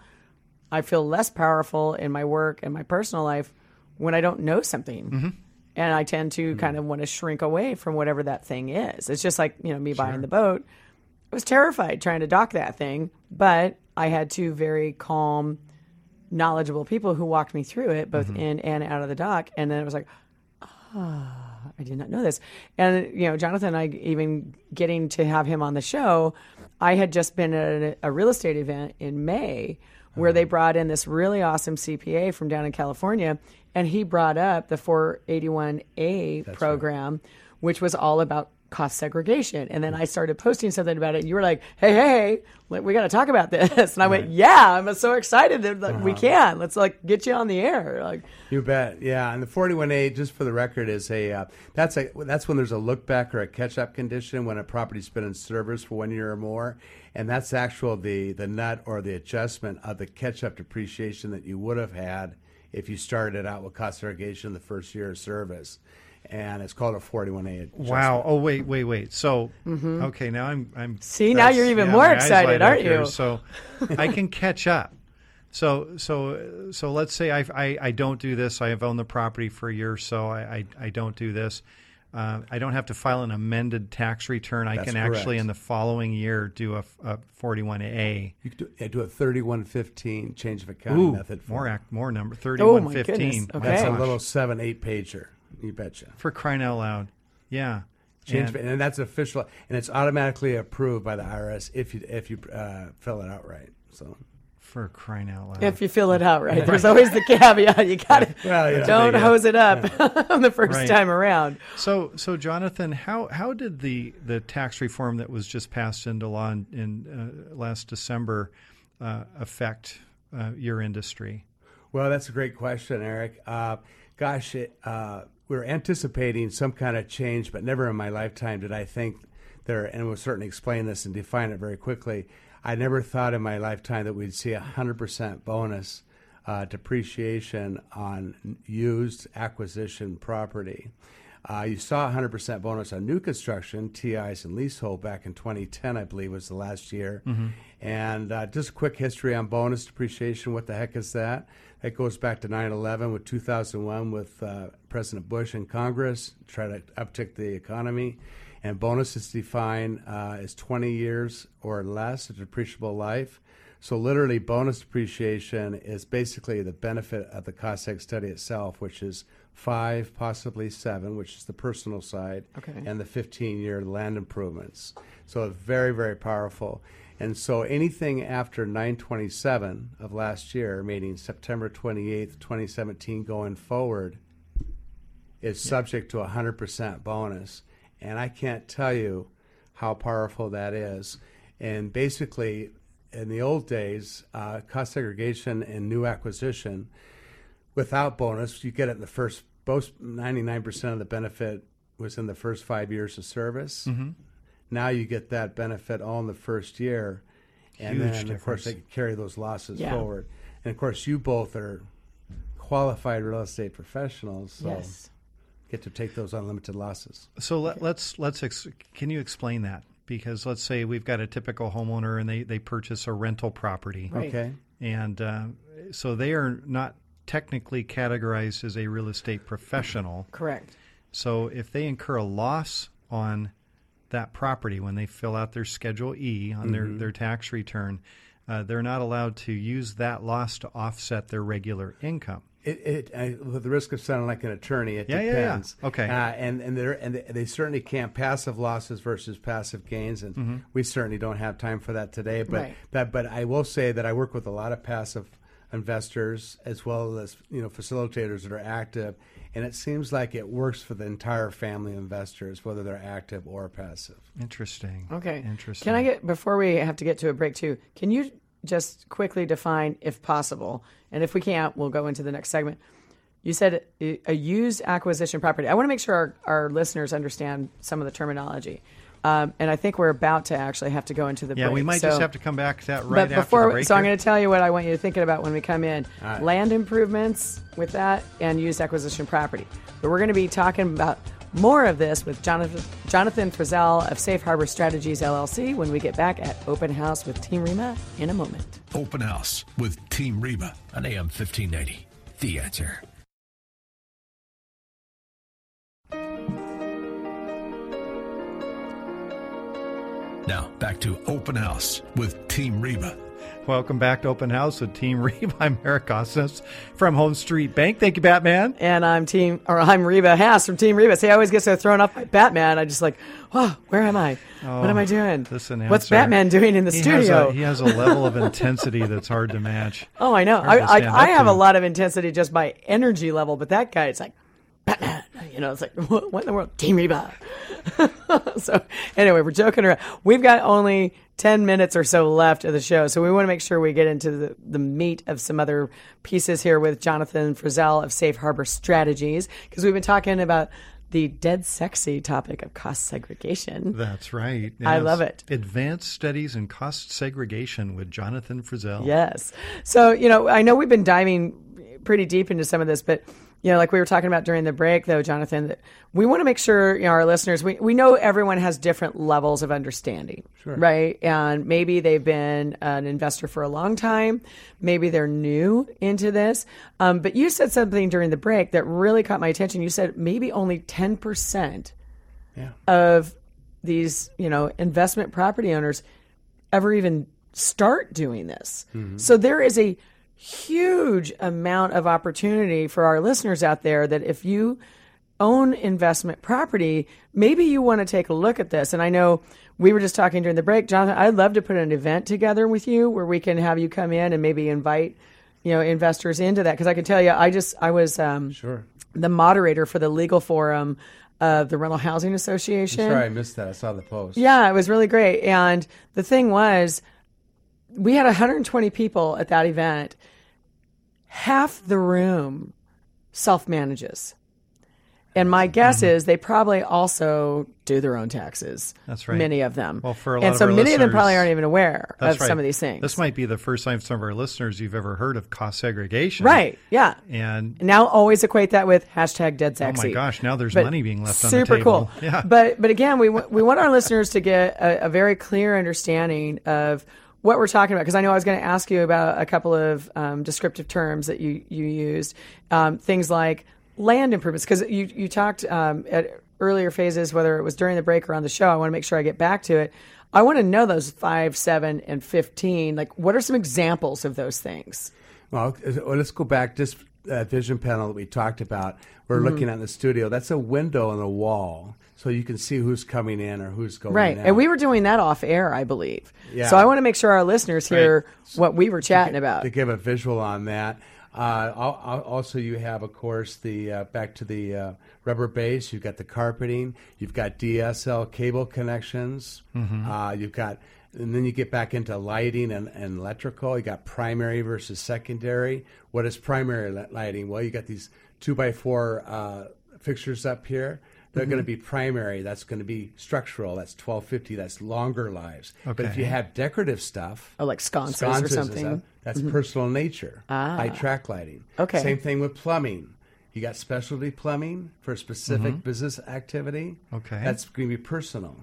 I feel less powerful in my work and my personal life when I don't know something. Mm-hmm. And I tend to mm-hmm. kind of want to shrink away from whatever that thing is. It's just like, you know, me buying the boat. I was terrified trying to dock that thing, but I had two very calm, knowledgeable people who walked me through it, both in and out of the dock. And then it was like, ah, I did not know this. And, you know, Jonathan and I, even getting to have him on the show, I had just been at a, a real estate event in May where they uh-huh. brought in this really awesome CPA from down in California, and he brought up the 481A program, which was all about cost segregation. And then I started posting something about it. And you were like, hey, hey, hey we got to talk about this. And I went, yeah, I'm so excited that like, we can. Let's like get you on the air. Like, You bet. Yeah, and the 481A, just for the record, is a uh, that's a that's when there's a look back or a catch up condition when a property's been in service for one year or more, and that's actual the the nut or the adjustment of the catch up depreciation that you would have had if you started out with cost segregation the first year of service. And it's called a 481A. adjustment. Wow. Oh wait, wait, wait. So okay, now I'm I'm See, now you're even yeah, more excited, aren't here. you? So I can catch up. So so so let's say I, I I don't do this. I have owned the property for a year or so. I I, I don't do this. Uh, I don't have to file an amended tax return. I That's can actually in the following year do a, a 481A. You could do, yeah, do a 3115 change of accounting Ooh, method. form. more act more number Oh, my 3115. goodness. Okay. That's a little seven eight pager. You betcha. for crying out loud. Yeah. Change, And- and, that's official, and it's automatically approved by the IRS if you if you uh, fill it out right. So, for crying out loud. if you fill it out right, there's always the caveat. You got to Well, yeah. don't Yeah. hose it up on the first Right. time around. So, so Jonathan, how how did the the tax reform that was just passed into law in, in uh, last December uh, affect uh, your industry? well, that's a great question, Eric. Uh, gosh, it, uh, we were anticipating some kind of change, but never in my lifetime did I think there. And we'll certainly explain this and define it very quickly. I never thought in my lifetime that we'd see a hundred percent bonus uh, depreciation on used acquisition property. Uh, you saw a 100% bonus on new construction, TIs, and leasehold back in 2010, I believe was the last year. And uh, just a quick history on bonus depreciation. What the heck is that? That goes back to 9 11 with 2001 with uh, President Bush in Congress, try to uptick the economy. And bonus is defined uh, as 20 years or less of depreciable life. So literally, bonus depreciation is basically the benefit of the seg study itself, which is five, possibly seven, which is the personal side, Okay. and the 15-year land improvements. So it's very, very powerful. And so anything after 927 of last year, meaning September 28th, 2017, going forward, is subject to a 100% bonus. And I can't tell you how powerful that is. And basically, in the old days, uh, cost segregation and new acquisition, without bonus, you get it in the first, most 99% of the benefit was in the first five years of service. Now you get that benefit all in the first year. And Huge then, of course, they can carry those losses Yeah. forward. And of course, you both are qualified real estate professionals. So Yes. get to take those unlimited losses. So let, let's let's ex- can you explain that? Because let's say we've got a typical homeowner and they they purchase a rental property, Right. Okay. and uh, so they are not technically categorized as a real estate professional. Correct. So if they incur a loss on that property when they fill out their Schedule E on their, their tax return, uh, they're not allowed to use that loss to offset their regular income. It, it I, with the risk of sounding like an attorney, it Yeah, yeah, yeah. depends. Okay. uh, and and they and they certainly can't passive losses versus passive gains, and Mm-hmm. we certainly don't have time for that today. But Right. that, but I will say that I work with a lot of passive investors as well as you know facilitators that are active, and it seems like it works for the entire family of investors, whether they're active or passive. Interesting. Okay. Interesting. Can I get before we have to get to a break too? Can you just quickly define, if possible, and if we can't, we'll go into the next segment. You said a a used acquisition property. I want to make sure our, our listeners understand some of the terminology, um, and I think we're about to actually have to go into the Yeah, break. we might So- just have to come back to that right but after before, the break. so I'm going to tell you what I want you to think about when we come in: right. land improvements with that, and used acquisition property. But we're going to be talking about more of this with Jonathan Jonathan Frizzell of Safe Harbor Strategies LLC when we get back at Open House with Team Reba in a moment. Open House with Team Reba on AM 1590. The answer. Now, back to Open House with Team Reba Welcome back to Open House with Team Reba. I'm Eric Costas from Home Street Bank. Thank you, Batman. And I'm Team, or I'm Reba Haas from Team Reba. See, I always get so thrown off by Batman. I just like, oh, where am I? what am I oh, doing? This What's Batman doing in the he studio? Has a, he has a level of intensity that's hard to match. oh, I know. I, I, I have to. a lot of intensity just by energy level, but that guy, it's like, Batman. You know, it's like, what, what in the world? Team Reba. so, anyway, we're joking around. We've got only 10 minutes or so left of the show, so we want to make sure we get into the, the meat of some other pieces here with Jonathan Frizzell of Safe Harbor Strategies, because we've been talking about the dead sexy topic of cost segregation. That's right. I love it. Advanced Studies in Cost Segregation with Jonathan Frizzell. Yes. So, you know, I know we've been diving pretty deep into some of this, but you know, like we were talking about during the break though, Jonathan, that we want to make sure, you know, our listeners, we, we know everyone has different levels of understanding. Right. And maybe they've been an investor for a long time. Maybe they're new into this. Um, but you said something during the break that really caught my attention. You said maybe only 10% Yeah. of these, you know, investment property owners ever even start doing this. So there is a huge amount of opportunity for our listeners out there that if you own investment property, maybe you want to take a look at this. And I know we were just talking during the break, Jonathan, I'd love to put an event together with you where we can have you come in and maybe invite, you know, investors into that. Cause I can tell you, I just, I was, um, Sure. the moderator for the legal forum of the Rental Housing Association. Sorry, I missed that. I saw the post. Yeah, it was really great. And the thing was, we had 120 people at that event. Half the room self manages. And my guess mm-hmm. is they probably also do their own taxes. That's right. Many of them. Well, for a lot and so many of them probably aren't even aware of right. some of these things. This might be the first time some of our listeners you've ever heard of cost segregation. right. Yeah. And Now always equate that with hashtag dead sexy. oh my gosh, now there's But money being left on the table. super cool. Yeah. But but again, we w- we want our listeners to get a, a very clear understanding of what we're talking about because I know I was going to ask you about a couple of um, descriptive terms that you you used, um, things like land improvements because you you talked um, at earlier phases whether it was during the break or on the show. I want to make sure I get back to it. I want to know those five, seven, and fifteen. Like, what are some examples of those things? Well, uh, let's go back. Just that vision panel that we talked about. We're Mm-hmm. looking at in the studio. That's a window on the wall, so you can see who's coming in or who's going Right. out. And we were doing that off air, I believe. Yeah. So I want to make sure our listeners hear what we were chatting about. to give a visual on that. Uh, al- al- also, you have, of course, the uh, back to the uh, rubber base. You've got the carpeting. You've got DSL cable connections. Mm-hmm. Uh, you've got, and then you get back into lighting and, and electrical. You got primary versus secondary. What is primary lighting? Well, you got these two by four uh, fixtures up here. They're Mm-hmm. going to be primary. That's going to be structural. That's twelve fifty. That's longer lives. But if you have decorative stuff, Oh, like sconces, or sconces and something. stuff, That's personal nature. Ah. High track lighting. Okay. Same thing with plumbing. You got specialty plumbing for a specific business activity. Okay. That's going to be personal.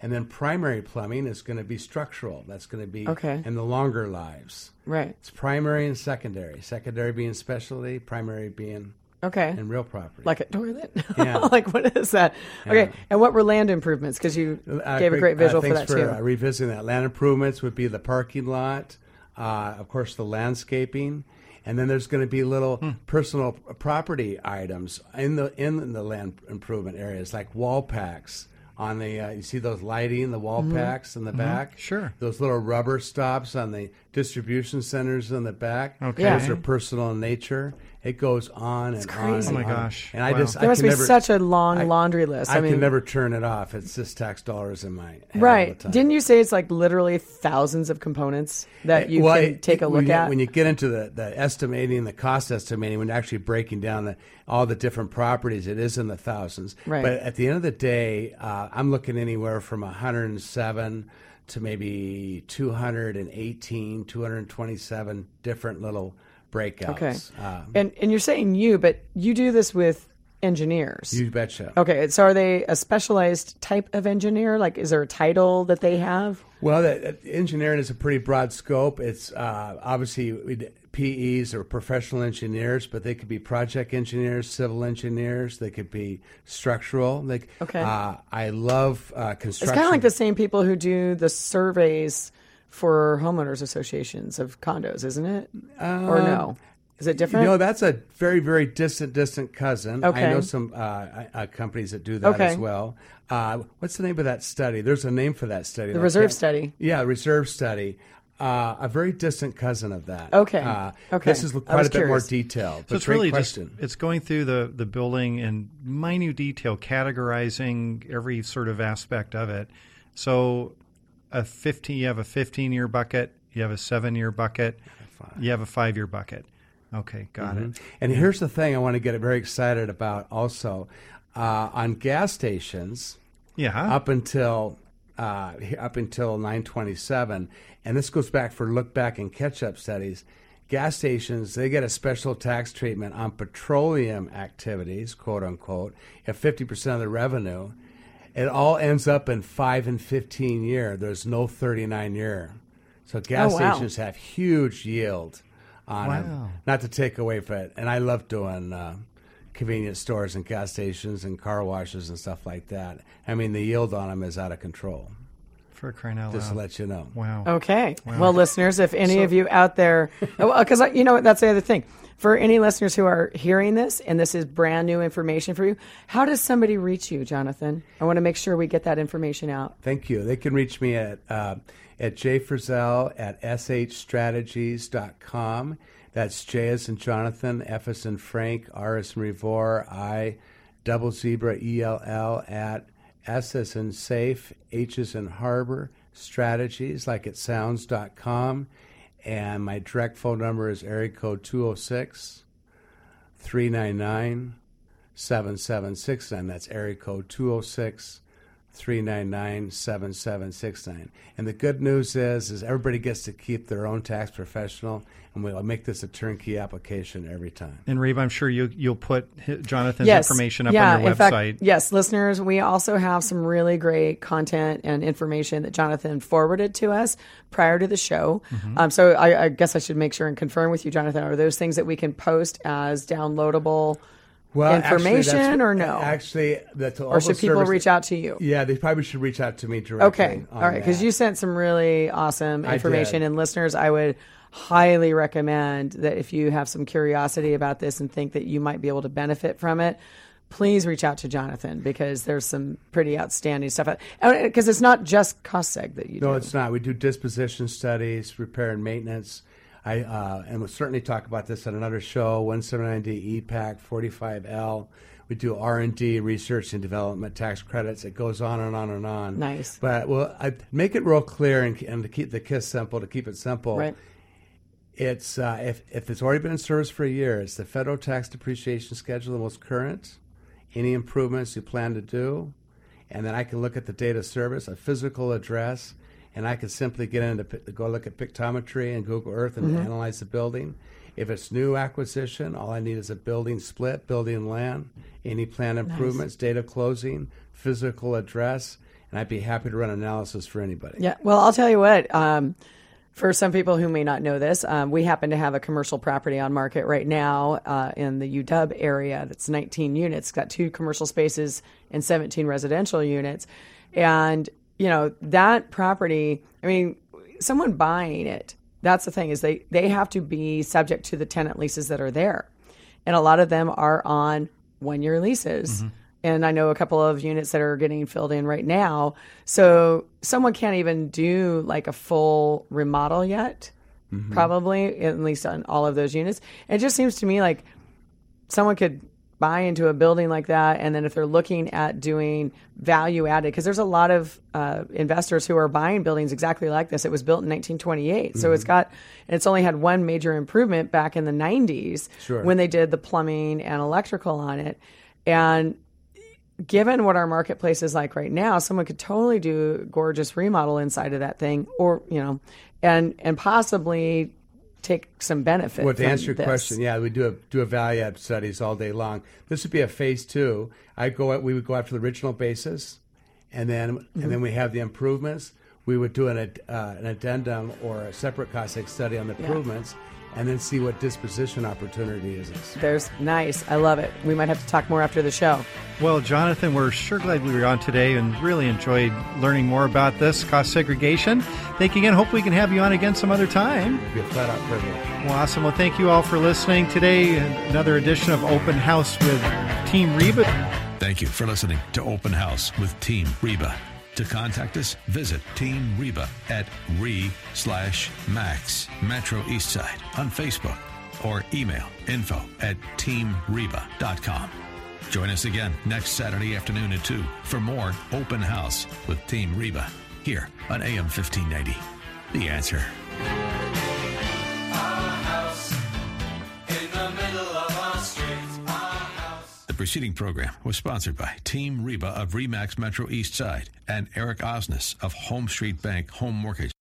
And then primary plumbing is going to be structural. That's going to be Okay. in the longer lives. Right. It's primary and secondary. Secondary being specialty, primary being Okay. in real property. Like a toilet. Yeah. like what is that? Okay. And what were land improvements? Because you Uh, gave a great visual for that for, too. Uh, revisiting that. Land improvements would be the parking lot, uh, of course, the landscaping, and then there's going to be little Hmm. personal property items in the in the land improvement areas, like wall packs. On the, uh, you see those lighting, the wall Mm-hmm. packs in the back. Sure. Those little rubber stops on the distribution centers in the back. Okay. Yeah. Those are personal in nature. It goes on and on. crazy. and Oh my on. gosh. And I Wow. just there I must can be never, such a long I- laundry list. I, I, mean, can never turn it off. It's just tax dollars in my head all the right? time. Didn't you say it's like literally thousands of components that you Well, can it- take a when look you, at? When you get into the, the estimating, the cost estimating, when you're actually breaking down the, all the different properties, it is in the thousands. Right. But at the end of the day, uh, I'm looking anywhere from 107 to maybe 218, 227 different little breakouts. okay. Um, and and you're saying you, but you do this with engineers. you betcha. Okay, so are they a specialized type of engineer? Like, is there a title that they have? Well, that, engineering is a pretty broad scope. It's uh, obviously PEs or professional engineers, but they could be project engineers, civil engineers. They could be structural. C- Okay. Uh, I love uh, construction. It's kind of like the same people who do the surveys for homeowners associations of condos, isn't it? or no? Is it different? Um, You know, that's a very, very distant, distant cousin. Okay. I know some uh, uh, companies that do that Okay. as well. Uh, what's the name of that study? There's a name for that study. the I reserve study. Yeah, reserve study. Uh, a very distant cousin of that. Okay. Uh, Okay. This is quite was a bit more detailed. So it's really question. just it's going through the the building in minute detail, categorizing every sort of aspect of it. So a 15 you have a 15 year bucket, you have a 7 year bucket, you have a 5 year bucket. Okay, got it. And here's the thing I want to get very excited about also. Uh, on gas stations, Yeah. up until uh, up until 927, and this goes back for look back and catch up studies. Gas stations they get a special tax treatment on petroleum activities, quote unquote, at 50 percent of the revenue. It all ends up in five and 15 year. There's no 39 year. So gas Oh, wow. stations have huge yield on Wow. them. Not to take away from it, and I love doing. Uh, convenience stores and gas stations and car washes and stuff like that. I mean, the yield on them is out of control. For crying out Just to loud. let you know. Wow. Okay. Well, listeners, if any of you out there, because you know what, that's the other thing. For any listeners who are hearing this, and this is brand new information for you, how does somebody reach you, Jonathan? I want to make sure we get that information out. Thank you. They can reach me at uh, at jfrizzell at shstrategies.com. That's J as in Jonathan, F as in Frank, R as in Revor, I, double zebra, E L L at S as in safe, H as in harbor, strategies, like it sounds, dot com. And my direct phone number is area code 206 399 7769. That's area code 206 399 7769. And the good news is is everybody gets to keep their own tax professional and we'll make this a turnkey application every time. And Reeve, I'm sure you you'll put Jonathan's yes. information up yeah, on your in website. Fact, yes, listeners, we also have some really great content and information that Jonathan forwarded to us prior to the show. Mm-hmm. Um, so I, I guess I should make sure and confirm with you, Jonathan, are those things that we can post as downloadable information that's- or no? Actually, that's all or should people service- reach out to you? Yeah, they probably should reach out to me directly. Okay. All right. Because you sent some really awesome information. And listeners, I would highly recommend that if you have some curiosity about this and think that you might be able to benefit from it, please reach out to Jonathan because there's some pretty outstanding stuff. Because it's not just cost seg that you No, do. No, it's not. We do disposition studies, repair and maintenance. I uh, and we'll certainly talk about this on another show. 179D EPAct 45L. We do R and D, research and development, tax credits. It goes on and on and on. Nice. But well, I make it real clear and, and to keep the kiss simple, to keep it simple. Right. It's uh, if if it's already been in service for a year, it's the federal tax depreciation schedule, the most current. Any improvements you plan to do, and then I can look at the data service, a physical address, and I can simply get into go look at pictometry and Google Earth and analyze the building. If it's new acquisition, all I need is a building split, building land, any plan improvements, data closing, physical address, and I'd be happy to run analysis for anybody. Yeah. Well, I'll tell you what. Um, for some people who may not know this, um, we happen to have a commercial property on market right now uh, in the UW area that's 19 units. It's got two commercial spaces and 17 residential units. And, you know, that property, I mean, someone buying it, that's the thing, is they, they have to be subject to the tenant leases that are there. And a lot of them are on one year leases. Mm-hmm. And I know a couple of units that are getting filled in right now. So someone can't even do like a full remodel yet, mm-hmm. probably, at least on all of those units. It just seems to me like someone could buy into a building like that and then if they're looking at doing value added because there's a lot of uh, investors who are buying buildings exactly like this. It was built in 1928 so it's got and it's only had one major improvement back in the 90s Sure. when they did the plumbing and electrical on it. And given what our marketplace is like right now, someone could totally do a gorgeous remodel inside of that thing, or you know, and and possibly take some benefit. Well, to answer your this. question, yeah, we do a, do a value add studies all day long. This would be a phase two. I go we would go after the original basis, and then Mm-hmm. and then we have the improvements. We would do an uh, an addendum or a separate cost study on the improvements. And then see what disposition opportunity is. There's nice. I love it. We might have to talk more after the show. Well, Jonathan, we're sure glad we were on today and really enjoyed learning more about this cost segregation. Thank you again. Hope we can have you on again some other time. It'd be a flat out privilege. Well, awesome. Well, thank you all for listening today. Another edition of Open House with Team Reba. Thank you for listening to Open House with Team Reba. To contact us, visit Team Reba at re slash max Metro Eastside on Facebook or email info at teamreba.com. Join us again next Saturday afternoon at 2 for more Open House with Team Reba here on AM 1590. The answer. Ah. The preceding program was sponsored by Team Reba of Remax Metro East Side and Eric Osnes of Home Street Bank Home Mortgage.